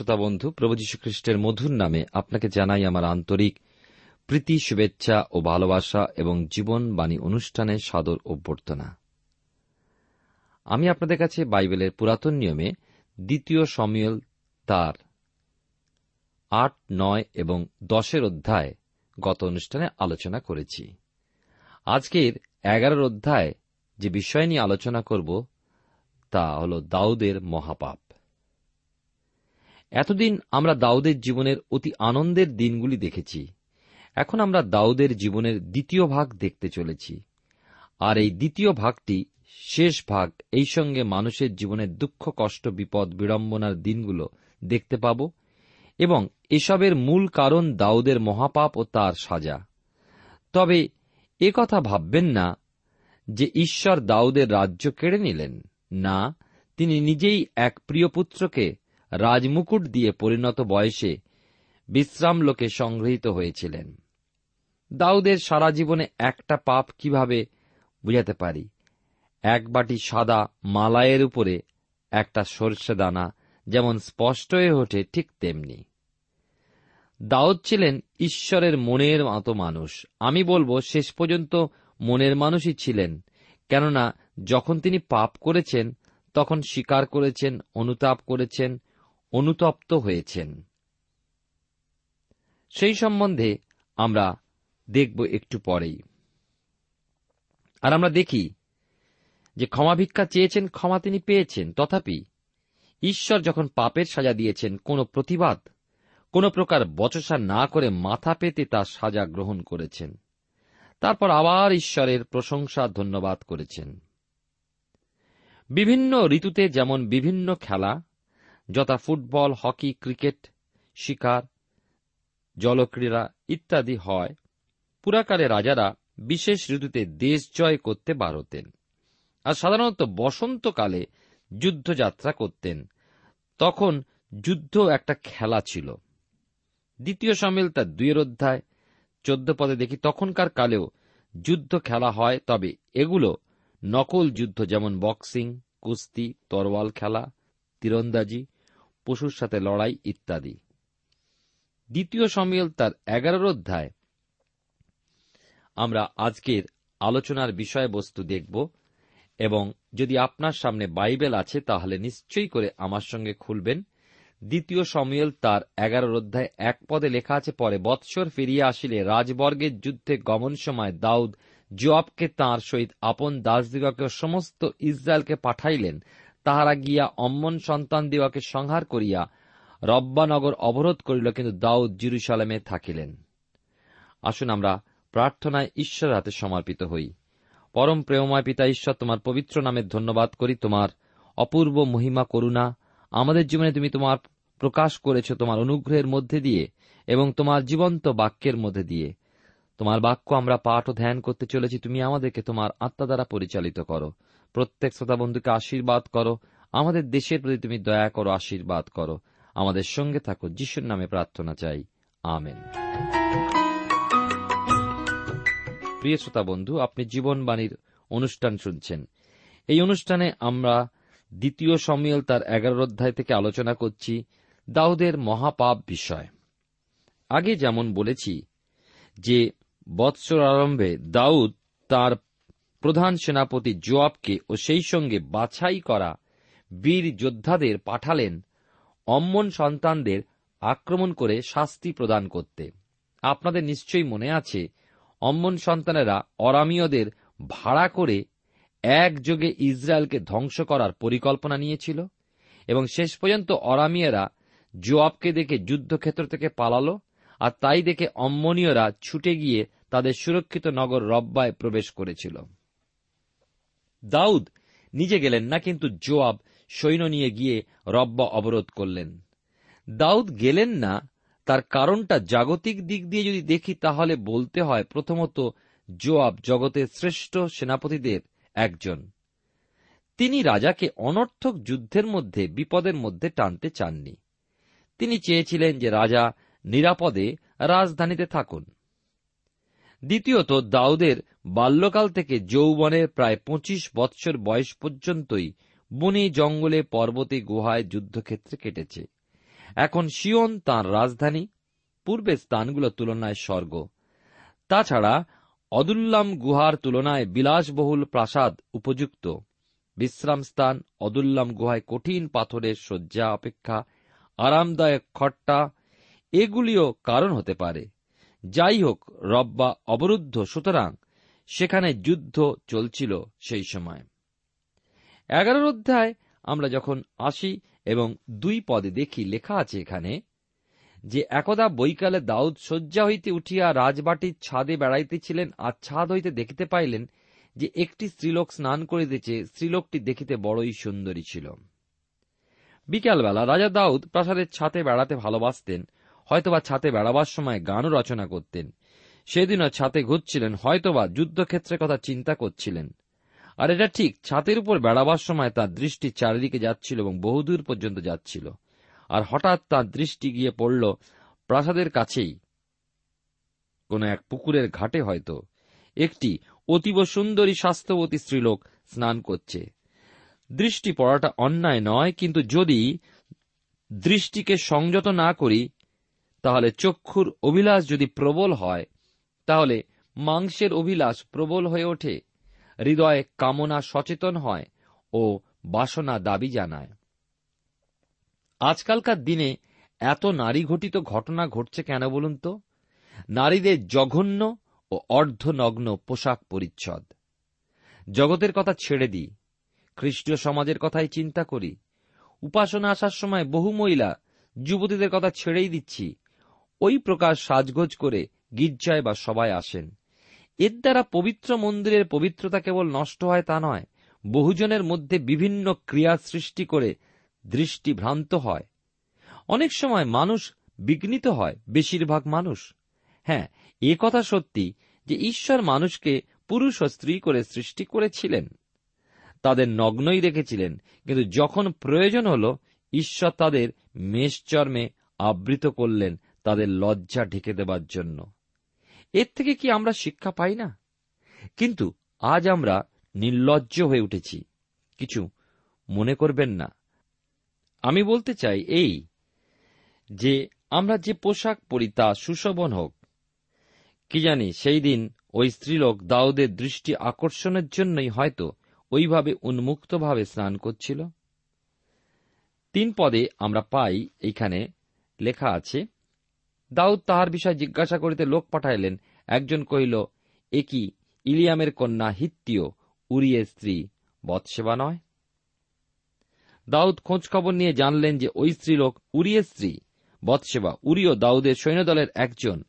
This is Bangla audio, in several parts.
শ্রোতা বন্ধু, প্রভু খ্রিস্টের মধুর নামে আপনাকে জানাই আমার আন্তরিক প্রীতি, শুভেচ্ছা ও ভালোবাসা এবং জীবন বাণী অনুষ্ঠানে সাদর অভ্যর্থনা। আমি আপনাদের কাছে বাইবেলের পুরাতন নিয়মে দ্বিতীয় সমীল তার আট, নয় এবং দশের অধ্যায় গত অনুষ্ঠানে আলোচনা করেছি। আজকের এগারোর অধ্যায় যে বিষয় নিয়ে আলোচনা করব তা হল দাউদের মহাপাপ। এতদিন আমরা দাউদের জীবনের অতি আনন্দের দিনগুলি দেখেছি। এখন আমরা দাউদের জীবনের দ্বিতীয় ভাগ দেখতে চলেছি। আর এই দ্বিতীয় ভাগটি শেষ ভাগ, এই সঙ্গে মানুষের জীবনের দুঃখ, কষ্ট, বিপদ, বিড়ম্বনার দিনগুলো দেখতে পাব এবং এসবের মূল কারণ দাউদের মহাপাপ ও তার সাজা। তবে কথা ভাববেন না যে ঈশ্বর দাউদের রাজ্য কেড়ে নিলেন। না, তিনি নিজেই এক প্রিয় পুত্রকে রাজমুকুট দিয়ে পরিণত বয়সে বিশ্রাম লোকে সংগৃহীত হয়েছিলেন। দাউদের সারা জীবনে একটা পাপ কীভাবে বুঝাতে পারি? এক বাটি সাদা মালায়ের উপরে একটা সর্ষে দানা যেমন স্পষ্ট হয়ে ওঠে ঠিক তেমনি। দাউদ ছিলেন ঈশ্বরের মনের মতো মানুষ। আমি বলব শেষ পর্যন্ত মনের মানুষই ছিলেন, কেননা যখন তিনি পাপ করেছেন, তখন স্বীকার করেছেন, অনুতাপ করেছেন অনুতপ্ত হয়েছেন। সেই সম্বন্ধে আমরা দেখব একটু পরেই। আর আমরা দেখি যে ক্ষমা ভিক্ষা চেয়েছেন, ক্ষমা তিনি পেয়েছেন। তথাপি ঈশ্বর যখন পাপের সাজা দিয়েছেন, কোনো প্রতিবাদ, কোন প্রকার বচসা না করে মাথা পেতে তার সাজা গ্রহণ করেছেন। তারপর আবার ঈশ্বরের প্রশংসা, ধন্যবাদ করেছেন। বিভিন্ন ঋতুতে যেমন বিভিন্ন খেলা যথা ফুটবল, হকি, ক্রিকেট, শিকার, জলক্রীড়া ইত্যাদি হয়। পুরাকালে রাজারা বিশেষ ঋতুতে দেশ জয় করতে বার হতেন আর সাধারণত বসন্তকালে যুদ্ধযাত্রা করতেন। তখন যুদ্ধ একটা খেলা ছিল। দ্বিতীয় সামিল তার দুইয়ের অধ্যায়, চোদ্দ পদে দেখি তখনকার কালেও যুদ্ধ খেলা হয়, তবে এগুলো নকল যুদ্ধ যেমন বক্সিং, কুস্তি, তরোয়াল খেলা, তীরন্দাজি পশুর সাথে লড়াই ইত্যাদি। দ্বিতীয় সমিয়েল তার এগারোর অধ্যায়। আমরা আজকের আলোচনার বিষয়বস্তু দেখব এবং যদি আপনার সামনে বাইবেল আছে, তাহলে নিশ্চয়ই করে আমার সঙ্গে খুলবেন। দ্বিতীয় সমিয়েল তার এগারোর অধ্যায় এক পদে লেখা আছে, পরে বৎসর ফিরিয়া আসিলে রাজবর্গের যুদ্ধে গমন সময় দাউদ জোয়াবকে তাঁর সহিত আপন দাসদিগকে সমস্ত ইসরায়েলকে পাঠাইলেন। তাহারা গিয়া অম্মন সন্তান দিগকে সংহার করিয়া রব্বানগর অবরোধ করিল, কিন্তু দাউদ জিরুসালামে থাকিলেন। আসুন আমরা প্রার্থনায় ঈশ্বর হাতে সমর্পিত হই। পরম প্রেমময় পিতা ঈশ্বর, তোমার পবিত্র নামের ধন্যবাদ করি, তোমার অপূর্ব মহিমা, করুণা। আমাদের জীবনে তুমি তোমার প্রকাশ করেছ তোমার অনুগ্রহের মধ্যে দিয়ে এবং তোমার জীবন্ত বাক্যের মধ্যে দিয়ে। তোমার বাক্য আমরা পাঠ ও ধ্যান করতে চলেছি, তুমি আমাদেরকে তোমার আত্মা দ্বারা পরিচালিত করো। প্রত্যেক শ্রোতা বন্ধুকে আশীর্বাদ করো। আমাদের দেশের প্রতি তুমি দয়া করো, আশীর্বাদ করো। আমাদের সঙ্গে থাকো, যিশুর নামে প্রার্থনা চাই। আমেন। প্রিয় শ্রোতা বন্ধু, আপনি জীবনবাণীর অনুষ্ঠান শুনছেন। এই অনুষ্ঠানে আমরা দ্বিতীয় সমিয়ল তার এগারো অধ্যায় থেকে আলোচনা করছি দাউদের মহাপাপ বিষয়। আগে যেমন বলেছি যে বৎসর আরম্ভে দাউদ তার প্রধান সেনাপতি জোয়াবকে ও সেই সঙ্গে বাছাই করা বীর যোদ্ধাদের পাঠালেন অম্মন সন্তানদের আক্রমণ করে শাস্তি প্রদান করতে। আপনাদের নিশ্চয়ই মনে আছে, অম্মন সন্তানেরা অরামীয়দের ভাড়া করে একযোগে ইসরায়েলকে ধ্বংস করার পরিকল্পনা নিয়েছিল এবং শেষ পর্যন্ত অরামিয়েরা জোয়াবকে দেখে যুদ্ধক্ষেত্র থেকে পালালো আর তাই দেখে অম্মনীয়রা ছুটে গিয়ে তাদের সুরক্ষিত নগর রব্বায় প্রবেশ করেছিল। দাউদ নিজে গেলেন না, কিন্তু জোয়াব সৈন্য নিয়ে গিয়ে রব্বা অবরোধ করলেন। দাউদ গেলেন না, তার কারণটা জাগতিক দিক দিয়ে যদি দেখি, তাহলে বলতে হয় প্রথমত জোয়াব জগতের শ্রেষ্ঠ সেনাপতিদের একজন। তিনি রাজাকে অনর্থক যুদ্ধের মধ্যে, বিপদের মধ্যে টানতে চাননি। তিনি চেয়েছিলেন যে রাজা নিরাপদে রাজধানীতে থাকুন। দ্বিতীয়ত, দাউদের বাল্যকাল থেকে যৌবনের প্রায় পঁচিশ বৎসর বয়স পর্যন্তই বনে জঙ্গলে পর্বতে গুহায় যুদ্ধক্ষেত্রে কেটেছে। এখন শিওন তাঁর রাজধানী, পূর্বের স্থানগুলোর তুলনায় স্বর্গ। তাছাড়া, অদুল্লাম গুহার তুলনায় বিলাসবহুল প্রাসাদ উপযুক্ত। বিশ্রামস্থান অদুল্লাম গুহায় কঠিন পাথরের শয্যা অপেক্ষা, আরামদায়ক খট্টা, এগুলিও কারণ হতে পারে। যাই হোক রব্বা অবরুদ্ধ, সুতরাং সেখানে যুদ্ধ চলছিল সেই সময়। এগারোর অধ্যায় আমরা যখন আসি এবং দুই পদে দেখি, লেখা আছে এখানে যে, একদা বৈকালে দাউদ শয্যা হইতে উঠিয়া রাজবাটির ছাদে বেড়াইতেছিলেন আর ছাদ হইতে দেখিতে পাইলেন যে, একটি স্ত্রীলোক স্নান করিতেছে। স্ত্রীলোকটি দেখিতে বড়ই সুন্দরী ছিল। বিকালবেলা রাজা দাউদ প্রাসাদের ছাতে বেড়াতে ভালোবাসতেন। হয়তোবা ছাতে বেড়াবার সময় গানও রচনা করতেন। সেদিনও ছাতে ঘুরছিলেন, হয়তোবা যুদ্ধক্ষেত্রের কথা চিন্তা করছিলেন। আর এটা ঠিক, ছাতের উপর বেড়াবার সময় তার দৃষ্টি চারিদিকে যাচ্ছিল এবং বহুদূর পর্যন্ত যাচ্ছিল। আর হঠাৎ তার দৃষ্টি গিয়ে পড়ল প্রাসাদের কাছেই, কোন এক পুকুরের ঘাটে হয়তো। একটি অতীব সুন্দরী স্বাস্থ্যবতী স্ত্রীলোক স্নান করছে। দৃষ্টি পড়াটা অন্যায় নয়, কিন্তু যদি দৃষ্টিকে সংযত না করি তাহলে চক্ষুর অভিলাষ যদি প্রবল হয়, তাহলে মাংসের অভিলাষ প্রবল হয়ে ওঠে, হৃদয় কামনা সচেতন হয় ও বাসনা দাবি জানায়। আজকালকার দিনে এত নারী ঘটিত ঘটনা ঘটছে কেন বলুন তো? নারীদের জঘন্য ও অর্ধনগ্ন পোশাক পরিচ্ছদ। জগতের কথা ছেড়ে দিই, খ্রিস্টীয় সমাজের কথাই চিন্তা করি, উপাসনা আসার সময় বহু মহিলা যুবতীদের কথা ছেড়েই দিচ্ছি ওই প্রকার সাজগোজ করে গির্জায় বা সবাই আসেন। এর দ্বারা পবিত্র মন্দিরের পবিত্রতা কেবল নষ্ট হয় তা নয়, বহুজনের মধ্যে বিভিন্ন ক্রিয়া সৃষ্টি করে দৃষ্টি ভ্রান্ত হয়। অনেক সময় মানুষ বিঘ্নিত হয়, বেশিরভাগ মানুষ। হ্যাঁ এ কথা সত্যি যে ঈশ্বর মানুষকে পুরুষ ও স্ত্রী করে সৃষ্টি করেছিলেন। তাদের নগ্নই রেখেছিলেন, কিন্তু যখন প্রয়োজন হল, ঈশ্বর তাদের মেষচর্মে আবৃত করলেন তাদের লজ্জা ঢেকে দেবার জন্য। এর থেকে কি আমরা শিক্ষা পাই না? কিন্তু আজ আমরা নির্লজ্জ হয়ে উঠেছি। কিছু মনে করবেন না। আমি বলতে চাই এই যে আমরা যে পোশাক পরি তা সুশোভন হোক। কি জানি সেই দিন ওই স্ত্রীলোক দাউদের দৃষ্টি আকর্ষণের জন্যই হয়তো ওইভাবে উন্মুক্তভাবে স্নান করছিল। তিন পদে আমরা পাই এইখানে লেখা আছে দাউদ তাহার বিষয় জিজ্ঞাসা করিতে লোক পাঠাইলেন। একজন কহিল, এ কি, ইলিয়ামের কন্যা হিত্তীয় উরিয়ের স্ত্রী, বৎসেবা নয়? দাউদ খোঁজ খবর নিয়ে জানলেন যে ওই স্ত্রীলোক উরিয়ের স্ত্রী, বৎসেবা উরিও দাউদের সৈন্যদলের একজন।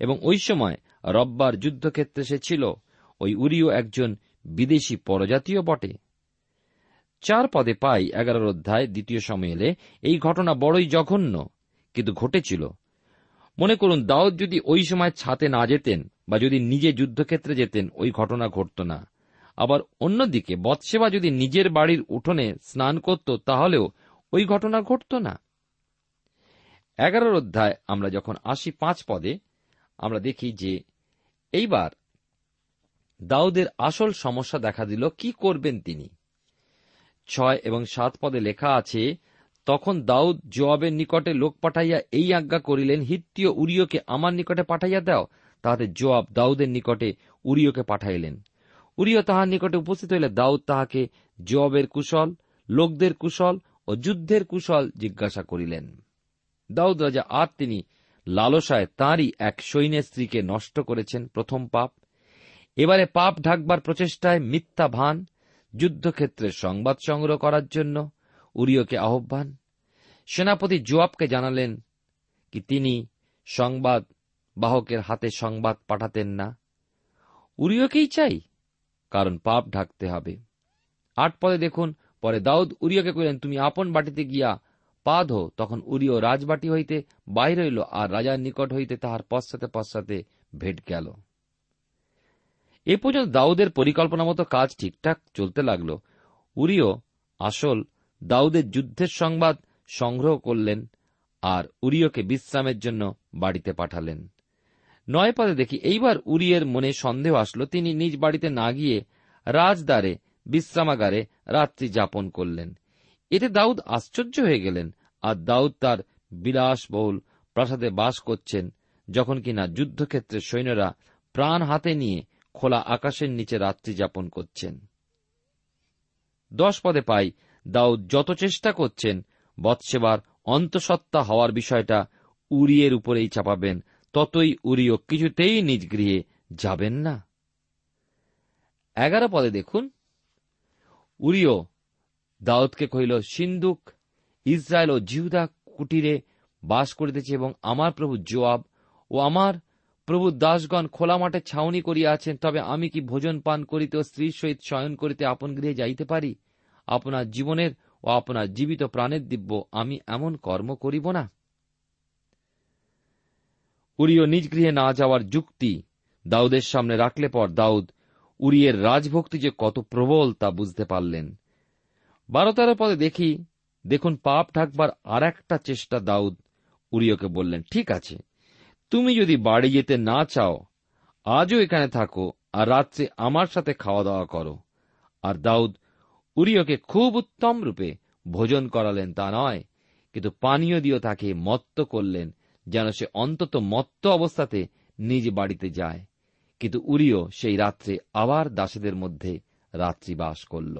এবং ওই সময় রব্বার যুদ্ধক্ষেত্রে সে ছিল, ওই উরিও একজন বিদেশি পরজাতীয় বটে। চার পদে পাই এগারোর অধ্যায় দ্বিতীয় সময় এলে এই ঘটনা বড়ই জঘন্য, কিন্তু ঘটেছিল। মনে করুন, দাউদ যদি ওই সময় ছাতে না যেতেন বা যদি নিজে যুদ্ধক্ষেত্রে যেতেন, ওই ঘটনা ঘটত না। আবার অন্যদিকে, বৎসেবা যদি নিজের বাড়ির উঠোনে স্নান করত, তাহলেও ওই ঘটনা ঘটত না। এগারোর অধ্যায়, আমরা যখন আসি পাঁচ পদে, আমরা দেখি যে, এইবার দাউদের আসল সমস্যা দেখা দিল, কি করবেন তিনি? ছয় এবং সাত পদে লেখা আছে তখন দাউদ জোয়াবের নিকটে লোক পাঠাইয়া এই আজ্ঞা করিলেন, হিত্তীয় উরিয়কে আমার নিকটে পাঠাইয়া দাও। তাহাতে জোয়াব দাউদের নিকটে উরিয়কে পাঠাইলেন। উরিয় তাহার নিকটে উপস্থিত হইলে দাউদ তাহাকে জোয়াবের কুশল, লোকদের কুশল ও যুদ্ধের কুশল জিজ্ঞাসা করিলেন। দাউদ রাজা আর তিনি লালসায় তাঁরই এক সৈন্যের স্ত্রীকে নষ্ট করেছেন, প্রথম পাপ। এবারে পাপ ঢাকবার প্রচেষ্টায় মিথ্যা ভান, যুদ্ধক্ষেত্রের সংবাদ সংগ্রহ করার জন্য উরিয়কে আহ্বান। সেনাপতি জোয়াবকে জানালেন কি তিনি সংবাদ বাহকের হাতে সংবাদ পাঠাতেন না। উরিয়কেই চাই, কারণ পাপ ঢাকতে হবে। আট পদে দেখুন, পরে দাউদ উরিয়কে কইলেন তুমি আপন বাটিতে গিয়া পা ধো। তখন উরিয় রাজবাটি হইতে বাহির হইল আর রাজার নিকট হইতে তাহার পশ্চাতে পশ্চাতে ভেট গেল। এ পর্যন্ত দাউদের পরিকল্পনা মতো কাজ ঠিকঠাক চলতে লাগল। উরিও আসল দাউদের যুদ্ধের সংবাদ সংগ্রহ করলেন আর উরিয়কে বিশ্রামের জন্য বাড়িতে পাঠালেন। নয় পদে দেখি এইবার উরিয়ের মনে সন্দেহ আসলো। তিনি নিজ বাড়িতে না গিয়ে রাজদ্বারে, বিশ্রামাগারে রাত্রি যাপন করলেন। এতে দাউদ আশ্চর্য হয়ে গেলেন আর দাউদ তার বিলাসবহুল প্রাসাদে বাস করছেন যখন কিনা যুদ্ধক্ষেত্রে সৈন্যরা প্রাণ হাতে নিয়ে খোলা আকাশের নিচে রাত্রি যাপন করছেন। দশ পদে পাই দাউদ যত চেষ্টা করছেন, বৎসেবার অন্তঃসত্ত্বা হওয়ার বিষয়টা উরিয়ের উপরেই চাপাবেন, ততই উরিও কিছুতেই নিজ গৃহে যাবেন না। এগারো পদে দেখুন, উরিও দাউদকে কহিল, সিন্ধুক, ইসরায়েল ও জিহুদা কুটিরে বাস করিতেছে এবং আমার প্রভু জোয়াব ও আমার প্রভু দাসগণ খোলা মাঠে ছাউনি করিয়া আছেন, তবে আমি কি ভোজন পান করিতে ও স্ত্রীর সহিত শয়ন করিতে আপন গৃহে যাইতে পারি? আপনার জীবনের ও আপনার জীবিত প্রাণের দিব্য আমি এমন কর্ম করিব না। উরিও নিজ গৃহে না যাওয়ার যুক্তি দাউদের সামনে রাখলে পর দাউদ উরিয়ের রাজভক্তি যে কত প্রবল তা বুঝতে পারলেন। বারো তেরো পদে দেখি, দেখুন পাপ ঢাকবার আর একটা চেষ্টা দাউদ উরিয়কে বললেন, ঠিক আছে, তুমি যদি বাড়ি যেতে না চাও, আজও এখানে থাকো আর রাত্রে আমার সাথে খাওয়া দাওয়া করো। আর দাউদ উরিয়কে খুব উত্তম রূপে ভোজন করালেন তা নয়, কিন্তু পানীয় দিয়ে তাকে মত্ত করলেন যেন সে অন্তত মত্ত অবস্থাতে নিজ বাড়িতে যায়। কিন্তু উরিও সেই রাত্রে আবার দাসেদের মধ্যে রাত্রিবাস করল।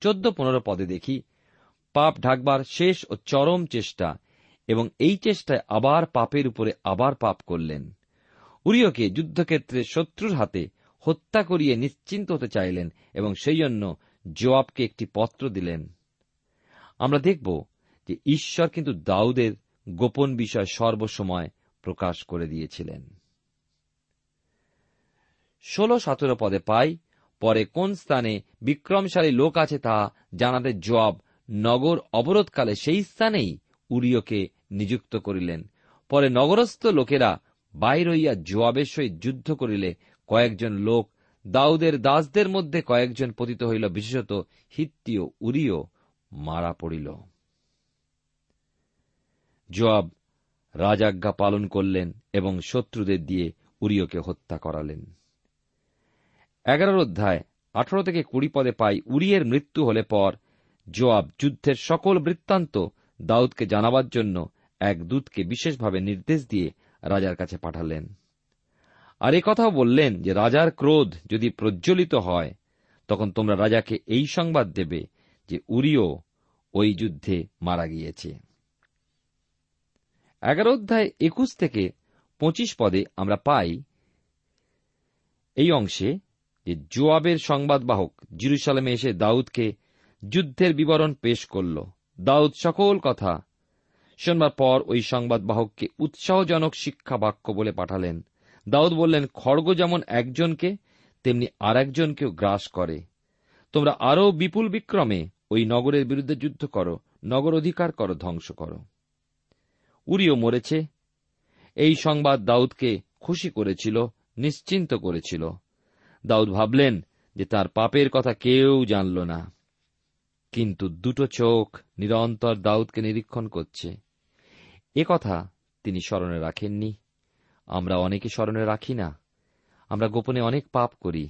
চোদ্দ পনেরো পদে দেখি পাপ ঢাকবার শেষ ও চরম চেষ্টা এবং এই চেষ্টায় আবার পাপের উপরে আবার পাপ করলেন। উরিয়কে যুদ্ধক্ষেত্রে শত্রুর হাতে হত্যা করিয়ে নিশ্চিন্ত হতে চাইলেন এবং সেই জন্য জোয়াবকে একটি পত্র দিলেন। আমরা দেখব যে ঈশ্বর কিন্তু দাউদের গোপন বিষয় সর্বসময় প্রকাশ করে দিয়েছিলেন। ষোলো সতেরো পদে পাই, পরে কোন স্থানে বিক্রমশালী লোক আছে তা জানাতে জবাব নগর অবরোধকালে সেই স্থানেই উরিয়কে নিযুক্ত করিলেন। পরে নগরস্থ লোকেরা বাইর হইয়া জোয়াবের সহিত যুদ্ধ করিলে কয়েকজন লোক দাউদের দাসদের মধ্যে কয়েকজন পতিত হইল, বিশেষত হিত্তীয় উরিও মারা পড়িল। জোয়াব রাজাজ্ঞা পালন করলেন এবং শত্রুদের দিয়ে উরিয়কে হত্যা করালেন। এগারোর অধ্যায়, আঠারো থেকে কুড়ি পদে পাই উরিয়ের মৃত্যু হলে পর জোয়াব যুদ্ধের সকল বৃত্তান্ত দাউদকে জানাবার জন্য এক দূতকে বিশেষভাবে নির্দেশ দিয়ে রাজার কাছে পাঠালেন। আর কথাও বললেন যে রাজার ক্রোধ যদি প্রজ্বলিত হয়, তখন তোমরা রাজাকে এই সংবাদ দেবে যে উরিও ওই যুদ্ধে মারা গিয়েছে। এগারো অধ্যায় একুশ থেকে পঁচিশ পদে আমরা পাই এই অংশে যে জোয়াবের সংবাদবাহক জিরুসালামে এসে দাউদকে যুদ্ধের বিবরণ পেশ করল। দাউদ সকল কথা শোনবার পর ওই সংবাদবাহককে উৎসাহজনক শিক্ষা বাক্য বলে পাঠালেন। দাউদ বললেন, খড়গ যেমন একজনকে, তেমনি আর একজনকেও গ্রাস করে। তোমরা আরও বিপুল বিক্রমে ওই নগরের বিরুদ্ধে যুদ্ধ করো, নগর অধিকার করো, ধ্বংস করো। উরিও মরেছে। এই সংবাদ দাউদকে খুশি করেছিল, নিশ্চিন্ত করেছিল। দাউদ ভাবলেন যে তার পাপের কথা কেউ জানল না। কিন্তু দুটো চোখ নিরন্তর দাউদকে নিরীক্ষণ করছে। এ কথা তিনি স্মরণে রাখেননি। আমরা অনেকে স্মরণে রাখি না। আমরা গোপনে অনেক পাপ করি।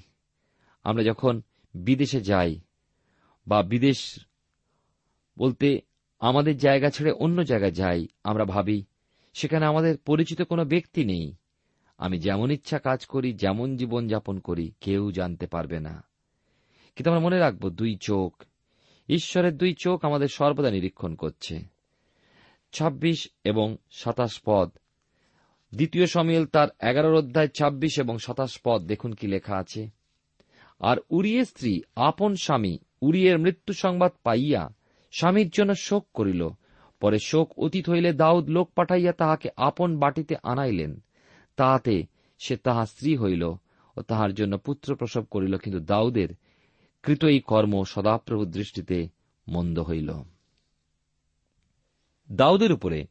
আমরা যখন বিদেশে যাই বা বিদেশ বলতে আমাদের জায়গা ছেড়ে অন্য জায়গায় যাই, আমরা ভাবি, সেখানে আমাদের পরিচিত কোনো ব্যক্তি নেই। আমি যেমন ইচ্ছা কাজ করি, যেমন জীবন যাপন করি, কেউ জানতে পারবে না। কিন্তু আমরা মনে রাখব, দুই চোখ, ঈশ্বরের দুই চোখ আমাদের সর্বদা নিরীক্ষণ করছে। ছাব্বিশ এবং সাতাশ পদ দ্বিতীয় সমিল তার এগারোর অধ্যায় ছাব্বিশ এবং সাতাশ পদ। দেখুন কি লেখা আছে। আর উড়িয়ে স্ত্রী, আপন স্বামী, উড়িয়ের মৃত্যু সংবাদ পাইয়া স্বামীর জন্য শোক করিল। পরে শোক অতীত হইলে দাউদ লোক পাঠাইয়া তাহাকে আপন বাটিতে আনাইলেন। তাহাতে সে তাহার স্ত্রী হইল ও তাহার জন্য পুত্র প্রসব করিল, কিন্তু দাউদের কৃত এই কর্ম সদাপ্রভুর দৃষ্টিতে মন্দ হইল। দাউদের উপরে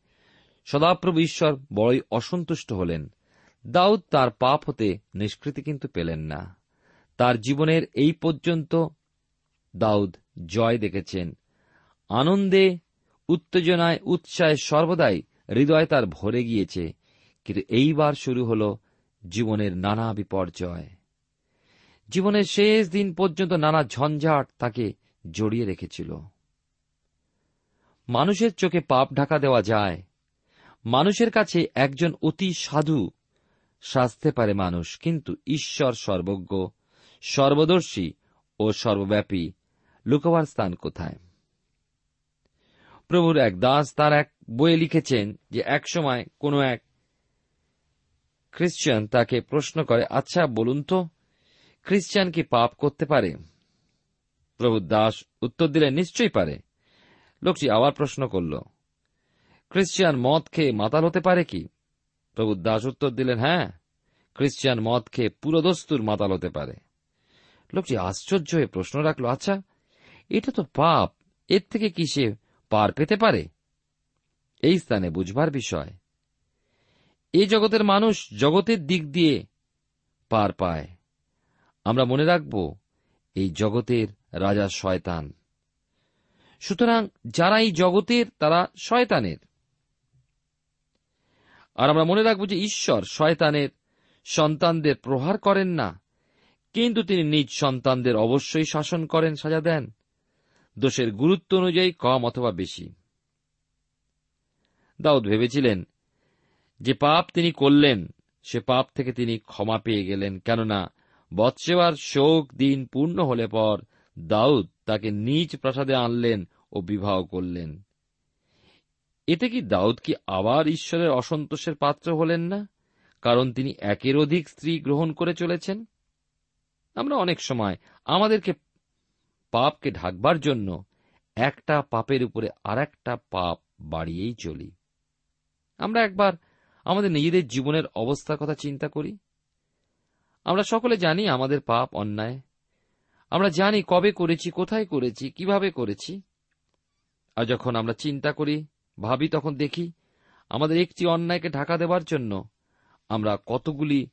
সদাপ্রভু ঈশ্বর বড়ই অসন্তুষ্ট হলেন। দাউদ তার পাপ হতে নিষ্কৃতি কিন্তু পেলেন না। তার জীবনের এই পর্যন্ত দাউদ জয় দেখেছেন। আনন্দে, উত্তেজনায়, উৎসাহে সর্বদাই হৃদয় তার ভরে গিয়েছে। কিন্তু এইবার শুরু হল জীবনের নানা বিপর্যয়। জীবনের শেষ দিন পর্যন্ত নানা ঝঞ্ঝাট তাকে জড়িয়ে রেখেছিল। মানুষের চোখে পাপ ঢাকা দেওয়া যায় মানুষের কাছে একজন অতি সাধু সাজতে পারে মানুষ, কিন্তু ঈশ্বর সর্বজ্ঞ, সর্বদর্শী ও সর্বব্যাপী লুকোবার স্থান কোথায়? প্রভুর এক দাস তার এক বইয়ে লিখেছেন যে একসময় কোনো এক খ্রিস্টান তাকে প্রশ্ন করে আচ্ছা বলুন তো, খ্রিস্টান কি পাপ করতে পারে? প্রভু দাস উত্তর দিলে নিশ্চয়ই পারে। লোকটি আবার প্রশ্ন করল খ্রিস্টান মদ খেয়ে মাতাল হতে পারে কি? প্রভু দাস উত্তর দিলেন হ্যাঁ খ্রিস্টান মদ খেয়ে পুরোদস্তুর মাতাল হতে পারে। লোকটি আশ্চর্য হয়ে প্রশ্ন রাখল আচ্ছা এটা তো পাপ, এর থেকে কি সে পার পেতে পারে? এই স্থানে বুঝবার বিষয় এই জগতের মানুষ জগতের দিক দিয়ে পার পায়। আমরা মনে রাখব, এই জগতের রাজা শয়তান। সুতরাং যারা এই জগতের, তারা শয়তানের। আর আমরা মনে রাখব যে ঈশ্বর শয়তানের সন্তানদের প্রহার করেন না, কিন্তু তিনি নিজ সন্তানদের অবশ্যই শাসন করেন, সাজা দেন। দোষের গুরুত্ব অনুযায়ী কম অথবা বেশি। দাউদ ভেবেছিলেন যে পাপ তিনি করলেন, সে পাপ থেকে তিনি ক্ষমা পেয়ে গেলেন, কেননা বৎসেবার শোক দিন পূর্ণ হলে পর দাউদ তাকে নিজ প্রাসাদে আনলেন ও বিবাহ করলেন। এতে কি দাউদ কি আবার ঈশ্বরের অসন্তোষের পাত্র হলেন না, কারণ তিনি একের অধিক স্ত্রী গ্রহণ করে চলেছেন? আমরা অনেক সময় আমাদেরকে পাপকে ঢাকবার জন্য একটা পাপের উপরে আর একটা পাপ বাড়িয়েই চলি। আমরা একবার আমাদের নিজেদের জীবনের অবস্থার কথা চিন্তা করি। আমরা সকলে জানি আমাদের পাপ অন্যায়। আমরা জানি কবে করেছি, কোথায় করেছি, কীভাবে করেছি। আর যখন আমরা চিন্তা করি ভাবি তখন দেখি, আমাদের একটি অন্যায়কে ঢাকা দেবার জন্য আমরা কতগুলি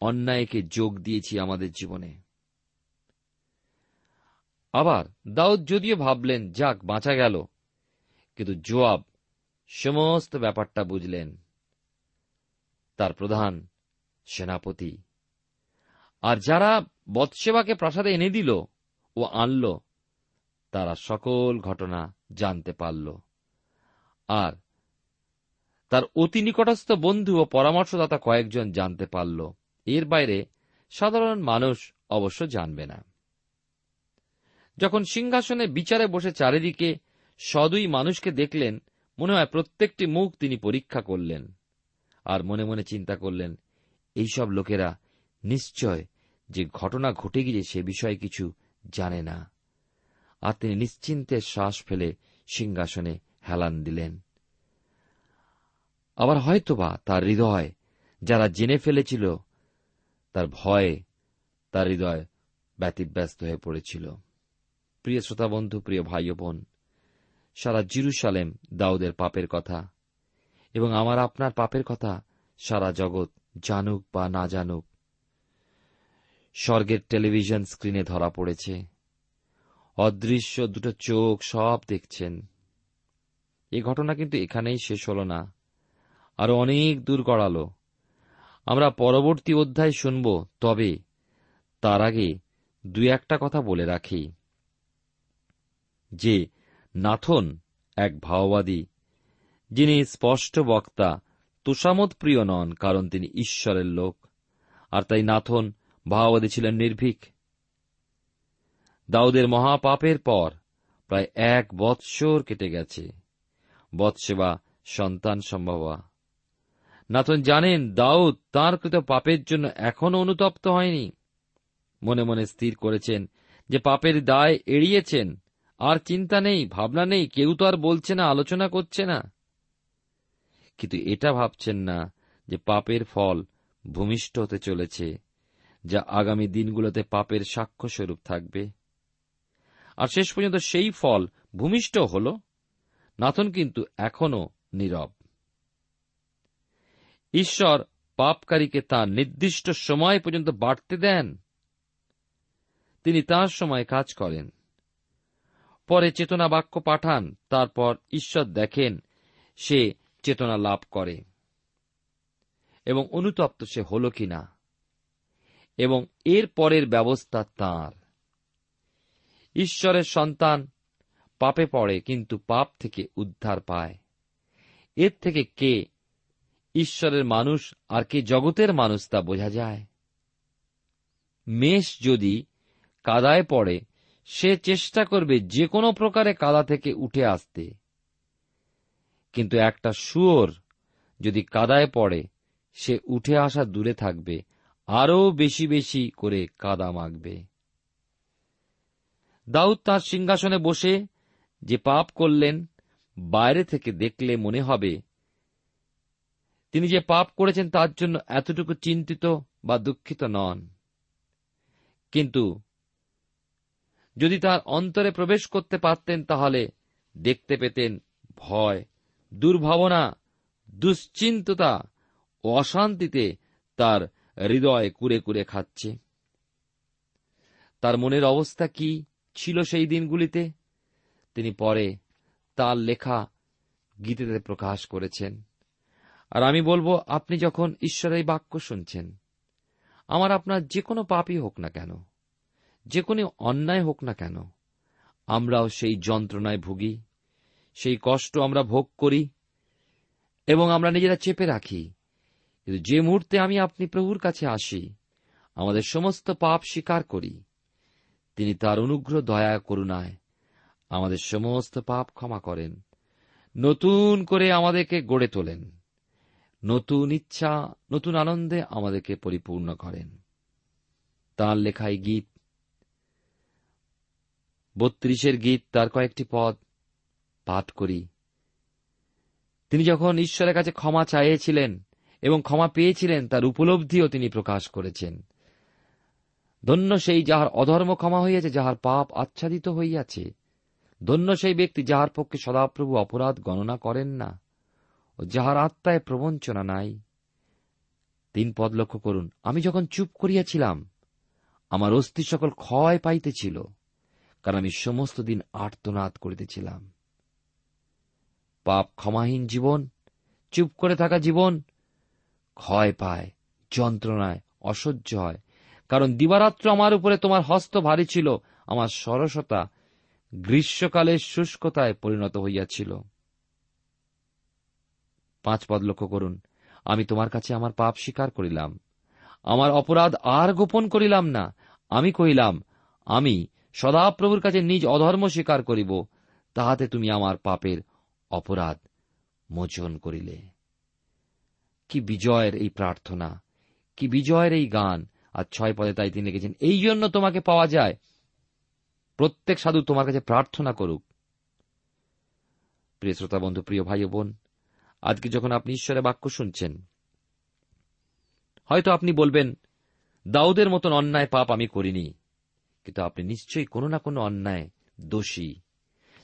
অন্যায়কে যোগ দিয়েছি আমাদের জীবনে। আবার দাউদ যদিও ভাবলেন, যাক, বাঁচা গেল। কিন্তু জোয়াব সমস্ত ব্যাপারটা বুঝলেন। তার প্রধান সেনাপতি, আর যারা বৎসেবাকে প্রাসাদে এনে দিল ও আনল, তারা সকল ঘটনা জানতে পারল। আর। তার অতি নিকটস্থ বন্ধু ও পরামর্শদাতা কয়েকজন জানতে পারল। এর বাইরে সাধারণ মানুষ অবশ্য জানবে না। যখন সিংহাসনে বিচারে বসে চারিদিকে সদুই মানুষকে দেখলেন, মনে হয় প্রত্যেকটি মুখ তিনি পরীক্ষা করলেন আর মনে মনে চিন্তা করলেন, এইসব লোকেরা নিশ্চয় যে ঘটনা ঘটে গিয়ে সে বিষয়ে কিছু জানে না। আর তিনি নিশ্চিন্তে শ্বাস ফেলে সিংহাসনে হেলান দিলেন। আবার হয়তোবা তার হৃদয় যারা জেনে ফেলেছিল, তার ভয়ে তার হৃদয় ব্যতিব্যস্ত হয়ে পড়েছিল। প্রিয় শ্রোতা বন্ধু প্রিয় ভাই বোন সারা জিরুসালেম দাউদের পাপের কথা এবং আমার আপনার পাপের কথা সারা জগৎ জানুক বা না জানুক, স্বর্গের টেলিভিশন স্ক্রিনে ধরা পড়েছে। অদৃশ্য দুটো চোখ সব দেখছেন। এ ঘটনা কিন্তু এখানেই শেষ হল না। আরও অনেক দূর গড়ালো। আমরা পরবর্তী অধ্যায় শুনব, তবে তার আগে দুই একটা কথা বলে রাখি। যে, নাথন এক ভাওবাদী, যিনি স্পষ্ট বক্তা তুষামত প্রিয় নন, কারণ তিনি ঈশ্বরের লোক, আর তাই নাথন ভাওবাদী ছিলেন নির্ভীক। দাউদের মহাপাপের পর প্রায় এক বৎসর কেটে গেছে। বৎসেবা সন্তান সম্ভবা। নাথন জানেন, দাউদ তাঁর কৃত পাপের জন্য এখনও অনুতপ্ত হয়নি। মনে মনে স্থির করেছেন যে পাপের দায় এড়িয়েছেন। আর চিন্তা নেই, ভাবনা নেই, কেউ তো আর বলছে না, আলোচনা করছে না। কিন্তু এটা ভাবছেন না যে পাপের ফল ভূমিষ্ঠ হতে চলেছে, যা আগামী দিনগুলোতে পাপের সাক্ষ্য স্বরূপ থাকবে। আর শেষ পর্যন্ত সেই ফল ভূমিষ্ঠ হল। নাথন কিন্তু এখনও নীরব। ঈশ্বর পাপকারীকে তার নির্দিষ্ট সময় পর্যন্ত বাড়তে দেন। তিনি তার সময় কাজ করেন। পরে চেতনা বাক্য পাঠান, তারপর ঈশ্বর দেখেন সে চেতনা লাভ করে এবং অনুতপ্ত সে হল কিনা এবং এর পরের ব্যবস্থা তাঁর। ঈশ্বরের সন্তান পাপে পড়ে, কিন্তু পাপ থেকে উদ্ধার পায়। এর থেকে কে ঈশ্বরের মানুষ আর কে জগতের মানুষ তা বোঝা যায়। মেষ যদি কাদায় পড়ে, সে চেষ্টা করবে যে কোনো প্রকারে কাদা থেকে উঠে আসতে। কিন্তু একটা শুয়োর যদি কাদায় পড়ে, সে উঠে আসা দূরে থাকবে, আরও বেশি বেশি করে কাদা মাখবে। দাউদ তার সিংহাসনে বসে যে পাপ করলেন, বাইরে থেকে দেখলে মনে হবে। তিনি যে পাপ করেছেন তার জন্য এতটুকু চিন্তিত বা দুঃখিত নন। কিন্তু যদি তার অন্তরে প্রবেশ করতে পারতেন, তাহলে দেখতে পেতেন ভয়, দুর্ভাবনা দুশ্চিন্ততা অশান্তিতে তার হৃদয় কুরে কুরে খাচ্ছে। তার মনের অবস্থা কি ছিল সেই দিনগুলিতে? তিনি পরে তার লেখা গীতেতে প্রকাশ করেছেন। আর আমি বলব, আপনি যখন ঈশ্বরের বাক্য শুনছেন, আমার আপনার যে কোনো পাপই হোক না কেন যে কোনো অন্যায় হোক না কেন, আমরাও সেই যন্ত্রণায় ভুগি, সেই কষ্ট আমরা ভোগ করি এবং আমরা নিজেরা চেপে রাখি। কিন্তু যে মুহূর্তে আমি আপনি প্রভুর কাছে আসি, আমাদের সমস্ত পাপ স্বীকার করি, তিনি তার অনুগ্রহ, দয়া, করুণায় আমাদের সমস্ত পাপ ক্ষমা করেন। নতুন করে আমাদেরকে গড়ে তোলেন। নতুন ইচ্ছা, নতুন আনন্দে আমাদেরকে পরিপূর্ণ করেন। তাঁর লেখায় গীত। বত্রিশের গীত তার কয়েকটি পদ পাঠ করি। তিনি যখন ঈশ্বরের কাছে ক্ষমা চাইছিলেন এবং ক্ষমা পেয়েছিলেন, তার উপলব্ধিও তিনি প্রকাশ করেছেন। ধন্য সেই যাহার অধর্ম ক্ষমা হইয়াছে, যাহার পাপ আচ্ছাদিত হইয়াছে ধন্য সেই ব্যক্তি যাহার পক্ষে সদাপ্রভু অপরাধ গণনা করেন না, ও যাহার আত্মায় প্রবঞ্চনা নাই। তিন পদ লক্ষ্য করুন, আমি যখন চুপ করিয়াছিলাম, আমার অস্থি সকল ক্ষয় পাইতেছিল, কারণ আমি সমস্ত দিন আর্তনাদ করিতেছিলাম। পাপ ক্ষমাহীন জীবন, চুপ করে থাকা জীবন, ক্ষয় পায়, যন্ত্রণায় অসহ্য হয়, কারণ দিবারাত্র আমার উপরে তোমার হস্ত ভারী ছিল, আমার সরসতা গ্রীষ্মকালের শুষ্কতায় পরিণত হইয়াছিল। পাঁচ পদ লক্ষ্য করুন, আমি তোমার কাছে আমার পাপ স্বীকার করিলাম। আমার অপরাধ আর গোপন করিলাম না। আমি কহিলাম, আমি সদাপ্রভুর কাছে নিজ অধর্ম স্বীকার করিব, তাহাতে তুমি আমার পাপের অপরাধ মোচন করিলে। কি বিজয়ের এই প্রার্থনা, কি বিজয়ের এই গান। আর ছয় পদে তাই তিনি লিখেছেন এই জন্য তোমাকে পাওয়া যায় প্রত্যেক সাধু তোমার কাছে প্রার্থনা করুক। প্রিয় শ্রোতা বন্ধু, প্রিয় ভাই বোন, আজকে যখন আপনি ঈশ্বরের বাক্য শুনছেন, হয়তো আপনি বলবেন, দাউদের মতন অন্যায় পাপ আমি করিনি। কিন্তু আপনি নিশ্চয়ই কোনো না কোনো অন্যায় দোষী।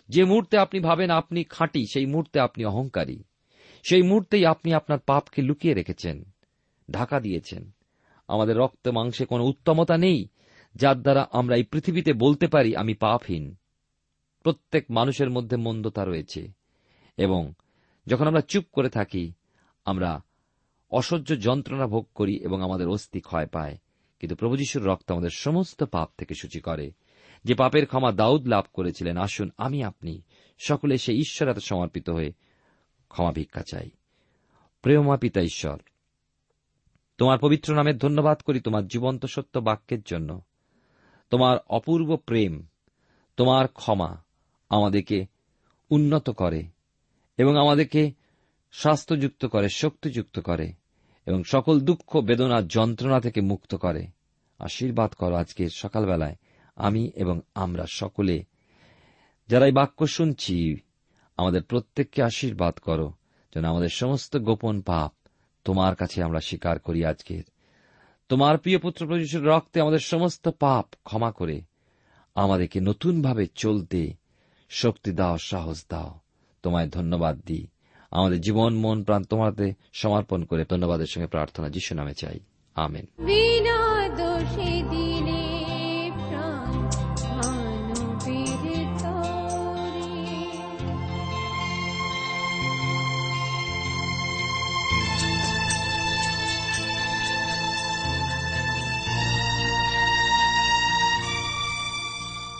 যে মুহূর্তে আপনি ভাবেন আপনি খাঁটি, সেই মুহূর্তে আপনি অহংকারী। সেই মুহূর্তেই আপনি আপনার পাপকে লুকিয়ে রেখেছেন, ঢাকা দিয়েছেন। আমাদের রক্ত মাংসে কোনো উত্তমতা নেই যার দ্বারা আমরা এই পৃথিবীতে বলতে পারি আমি পাপহীন। প্রত্যেক মানুষের মধ্যে মন্দতা রয়েছে এবং যখন আমরা চুপ করে থাকি, আমরা অসহ্য যন্ত্রণা ভোগ করি এবং আমাদের অস্থি ক্ষয় পায়। কিন্তু প্রভু যিশুর রক্ত আমাদের সমস্ত পাপ থেকে সূচি করে। যে পাপের ক্ষমা দাউদ লাভ করেছিলেন, আসুন আমি আপনি সকলে সে ঈশ্বর এত সমর্পিত হয়ে ক্ষমা ভিক্ষা চাই। প্রেমা পিতা ঈশ্বর, তোমার পবিত্র নামের ধন্যবাদ করি তোমার জীবন্ত সত্য বাক্যের জন্য। তোমার অপূর্ব প্রেম, তোমার ক্ষমা আমাদেরকে উন্নত করে এবং আমাদেরকে স্বাস্থ্যযুক্ত করে, শক্তিযুক্ত করে এবং সকল দুঃখ, বেদনা, যন্ত্রণা থেকে মুক্ত করে। আশীর্বাদ করো আজকে সকালবেলায় আমি এবং আমরা সকলে। যারা এই বাক্য শুনছি, আমাদের প্রত্যেককে আশীর্বাদ করো। যেন আমাদের সমস্ত গোপন পাপ তোমার কাছে আমরা স্বীকার করি আজকের। তোমার প্রিয় পুত্র প্রযুষের রক্তে আমাদের সমস্ত পাপ ক্ষমা করে আমাদেরকে নতুনভাবে চলতে শক্তি দাও, সাহস দাও। তোমায় ধন্যবাদ দিই। আমাদের জীবন, মন, প্রাণ তোমাতে সমর্পণ করে ধন্যবাদের সঙ্গে প্রার্থনা যিশু নামে চাই। আমেন। বিনা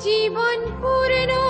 জীবন পূর্ণ